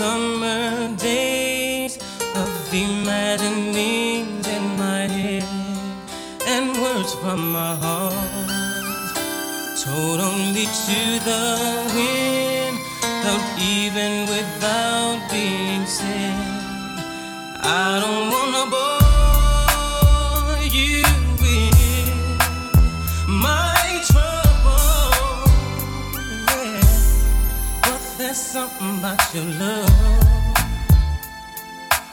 summer days of imaginings in my head and words from my heart. Told only to the about your love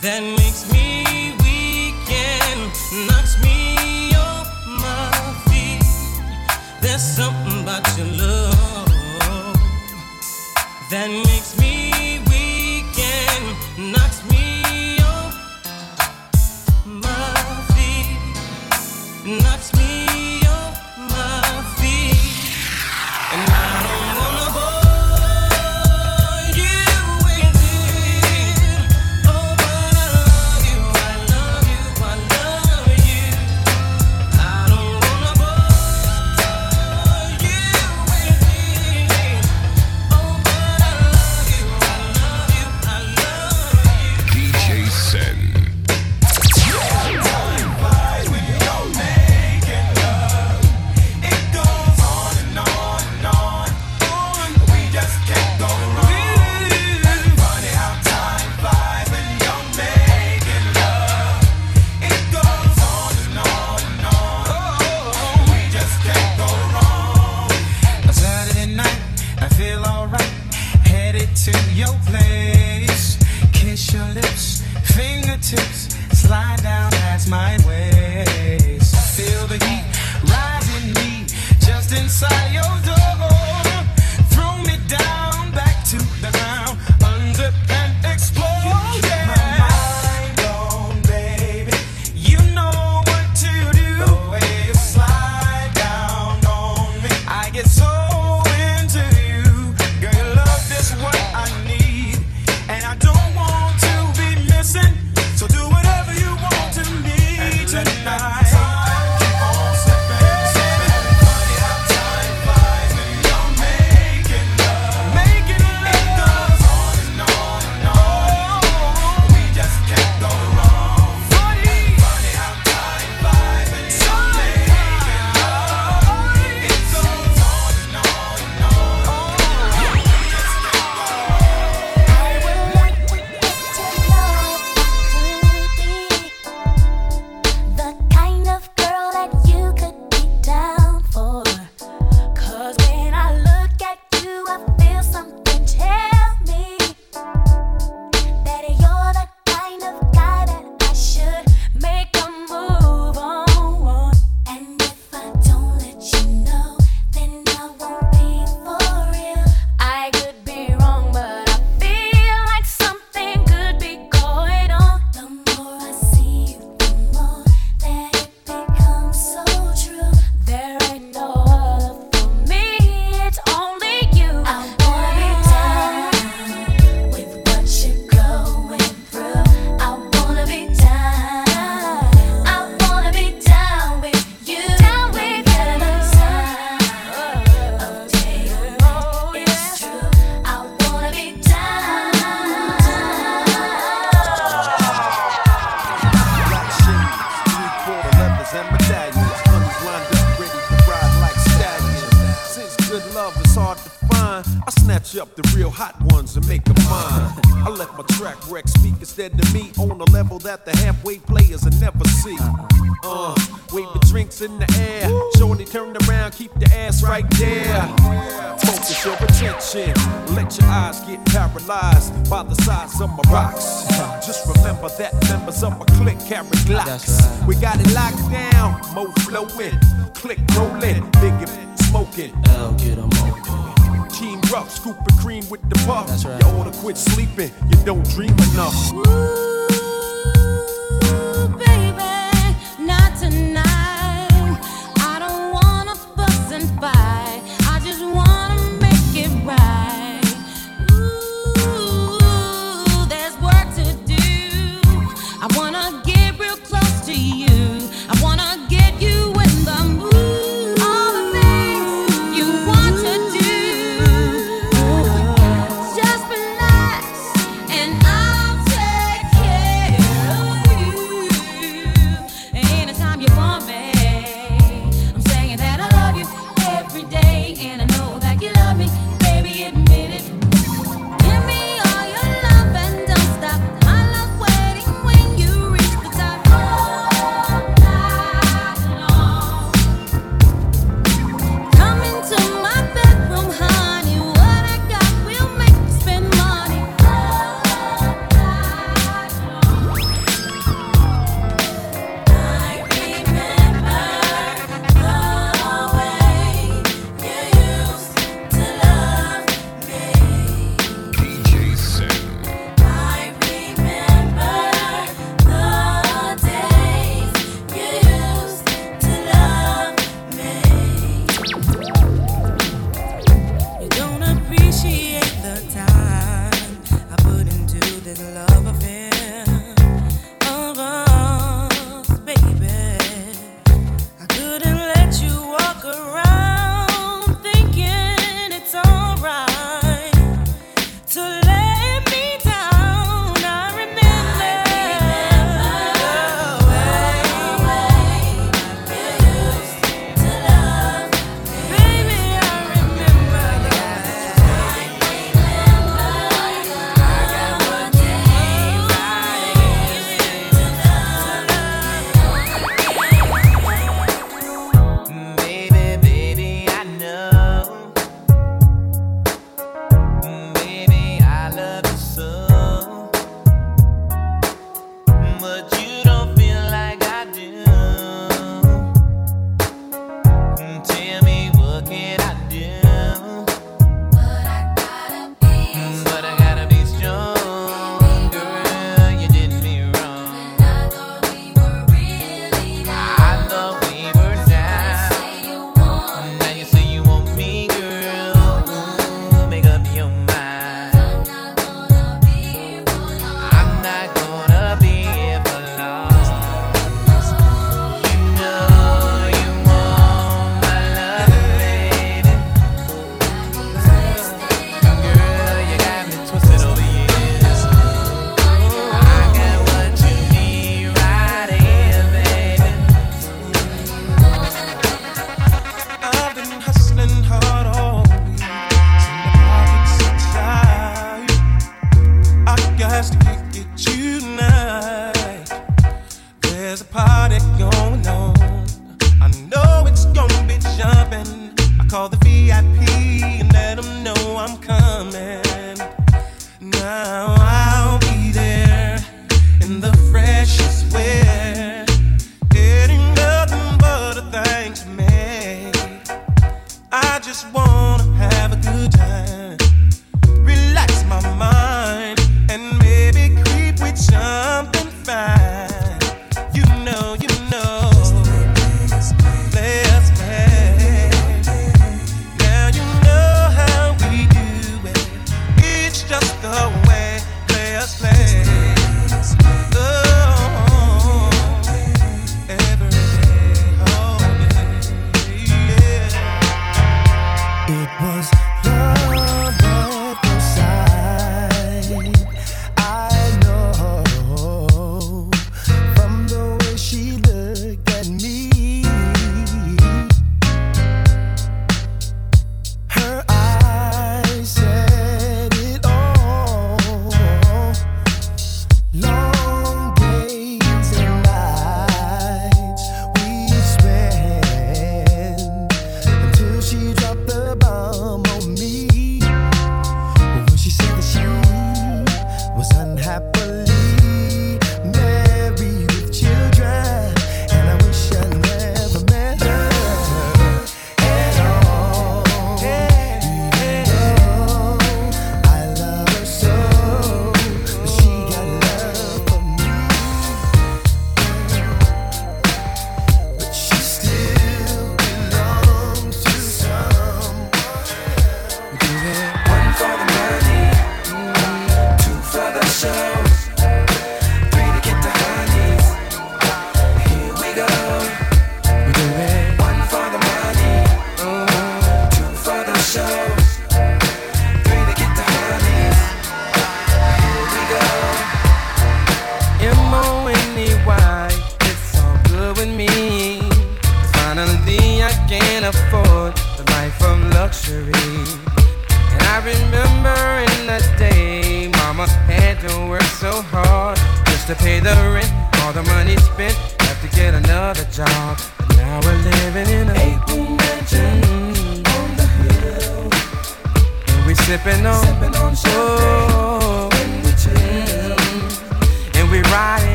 that makes me weak and knocks me off my feet. There's something about your love that makes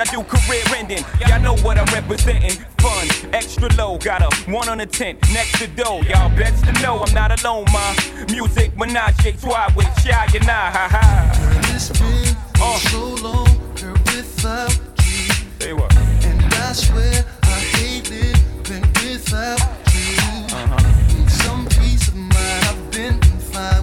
I do, career ending. Y'all know what I'm representing. Fun, extra low. Got a one on a tent next to dough. Y'all best to know I'm not alone, ma. Music, menage a with Shai and I. Ha ha. It's been Uh. so long, girl, without you. Say what? And I swear I hate living without you. Uh-huh. Need some peace of mind. I've been fine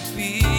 happy.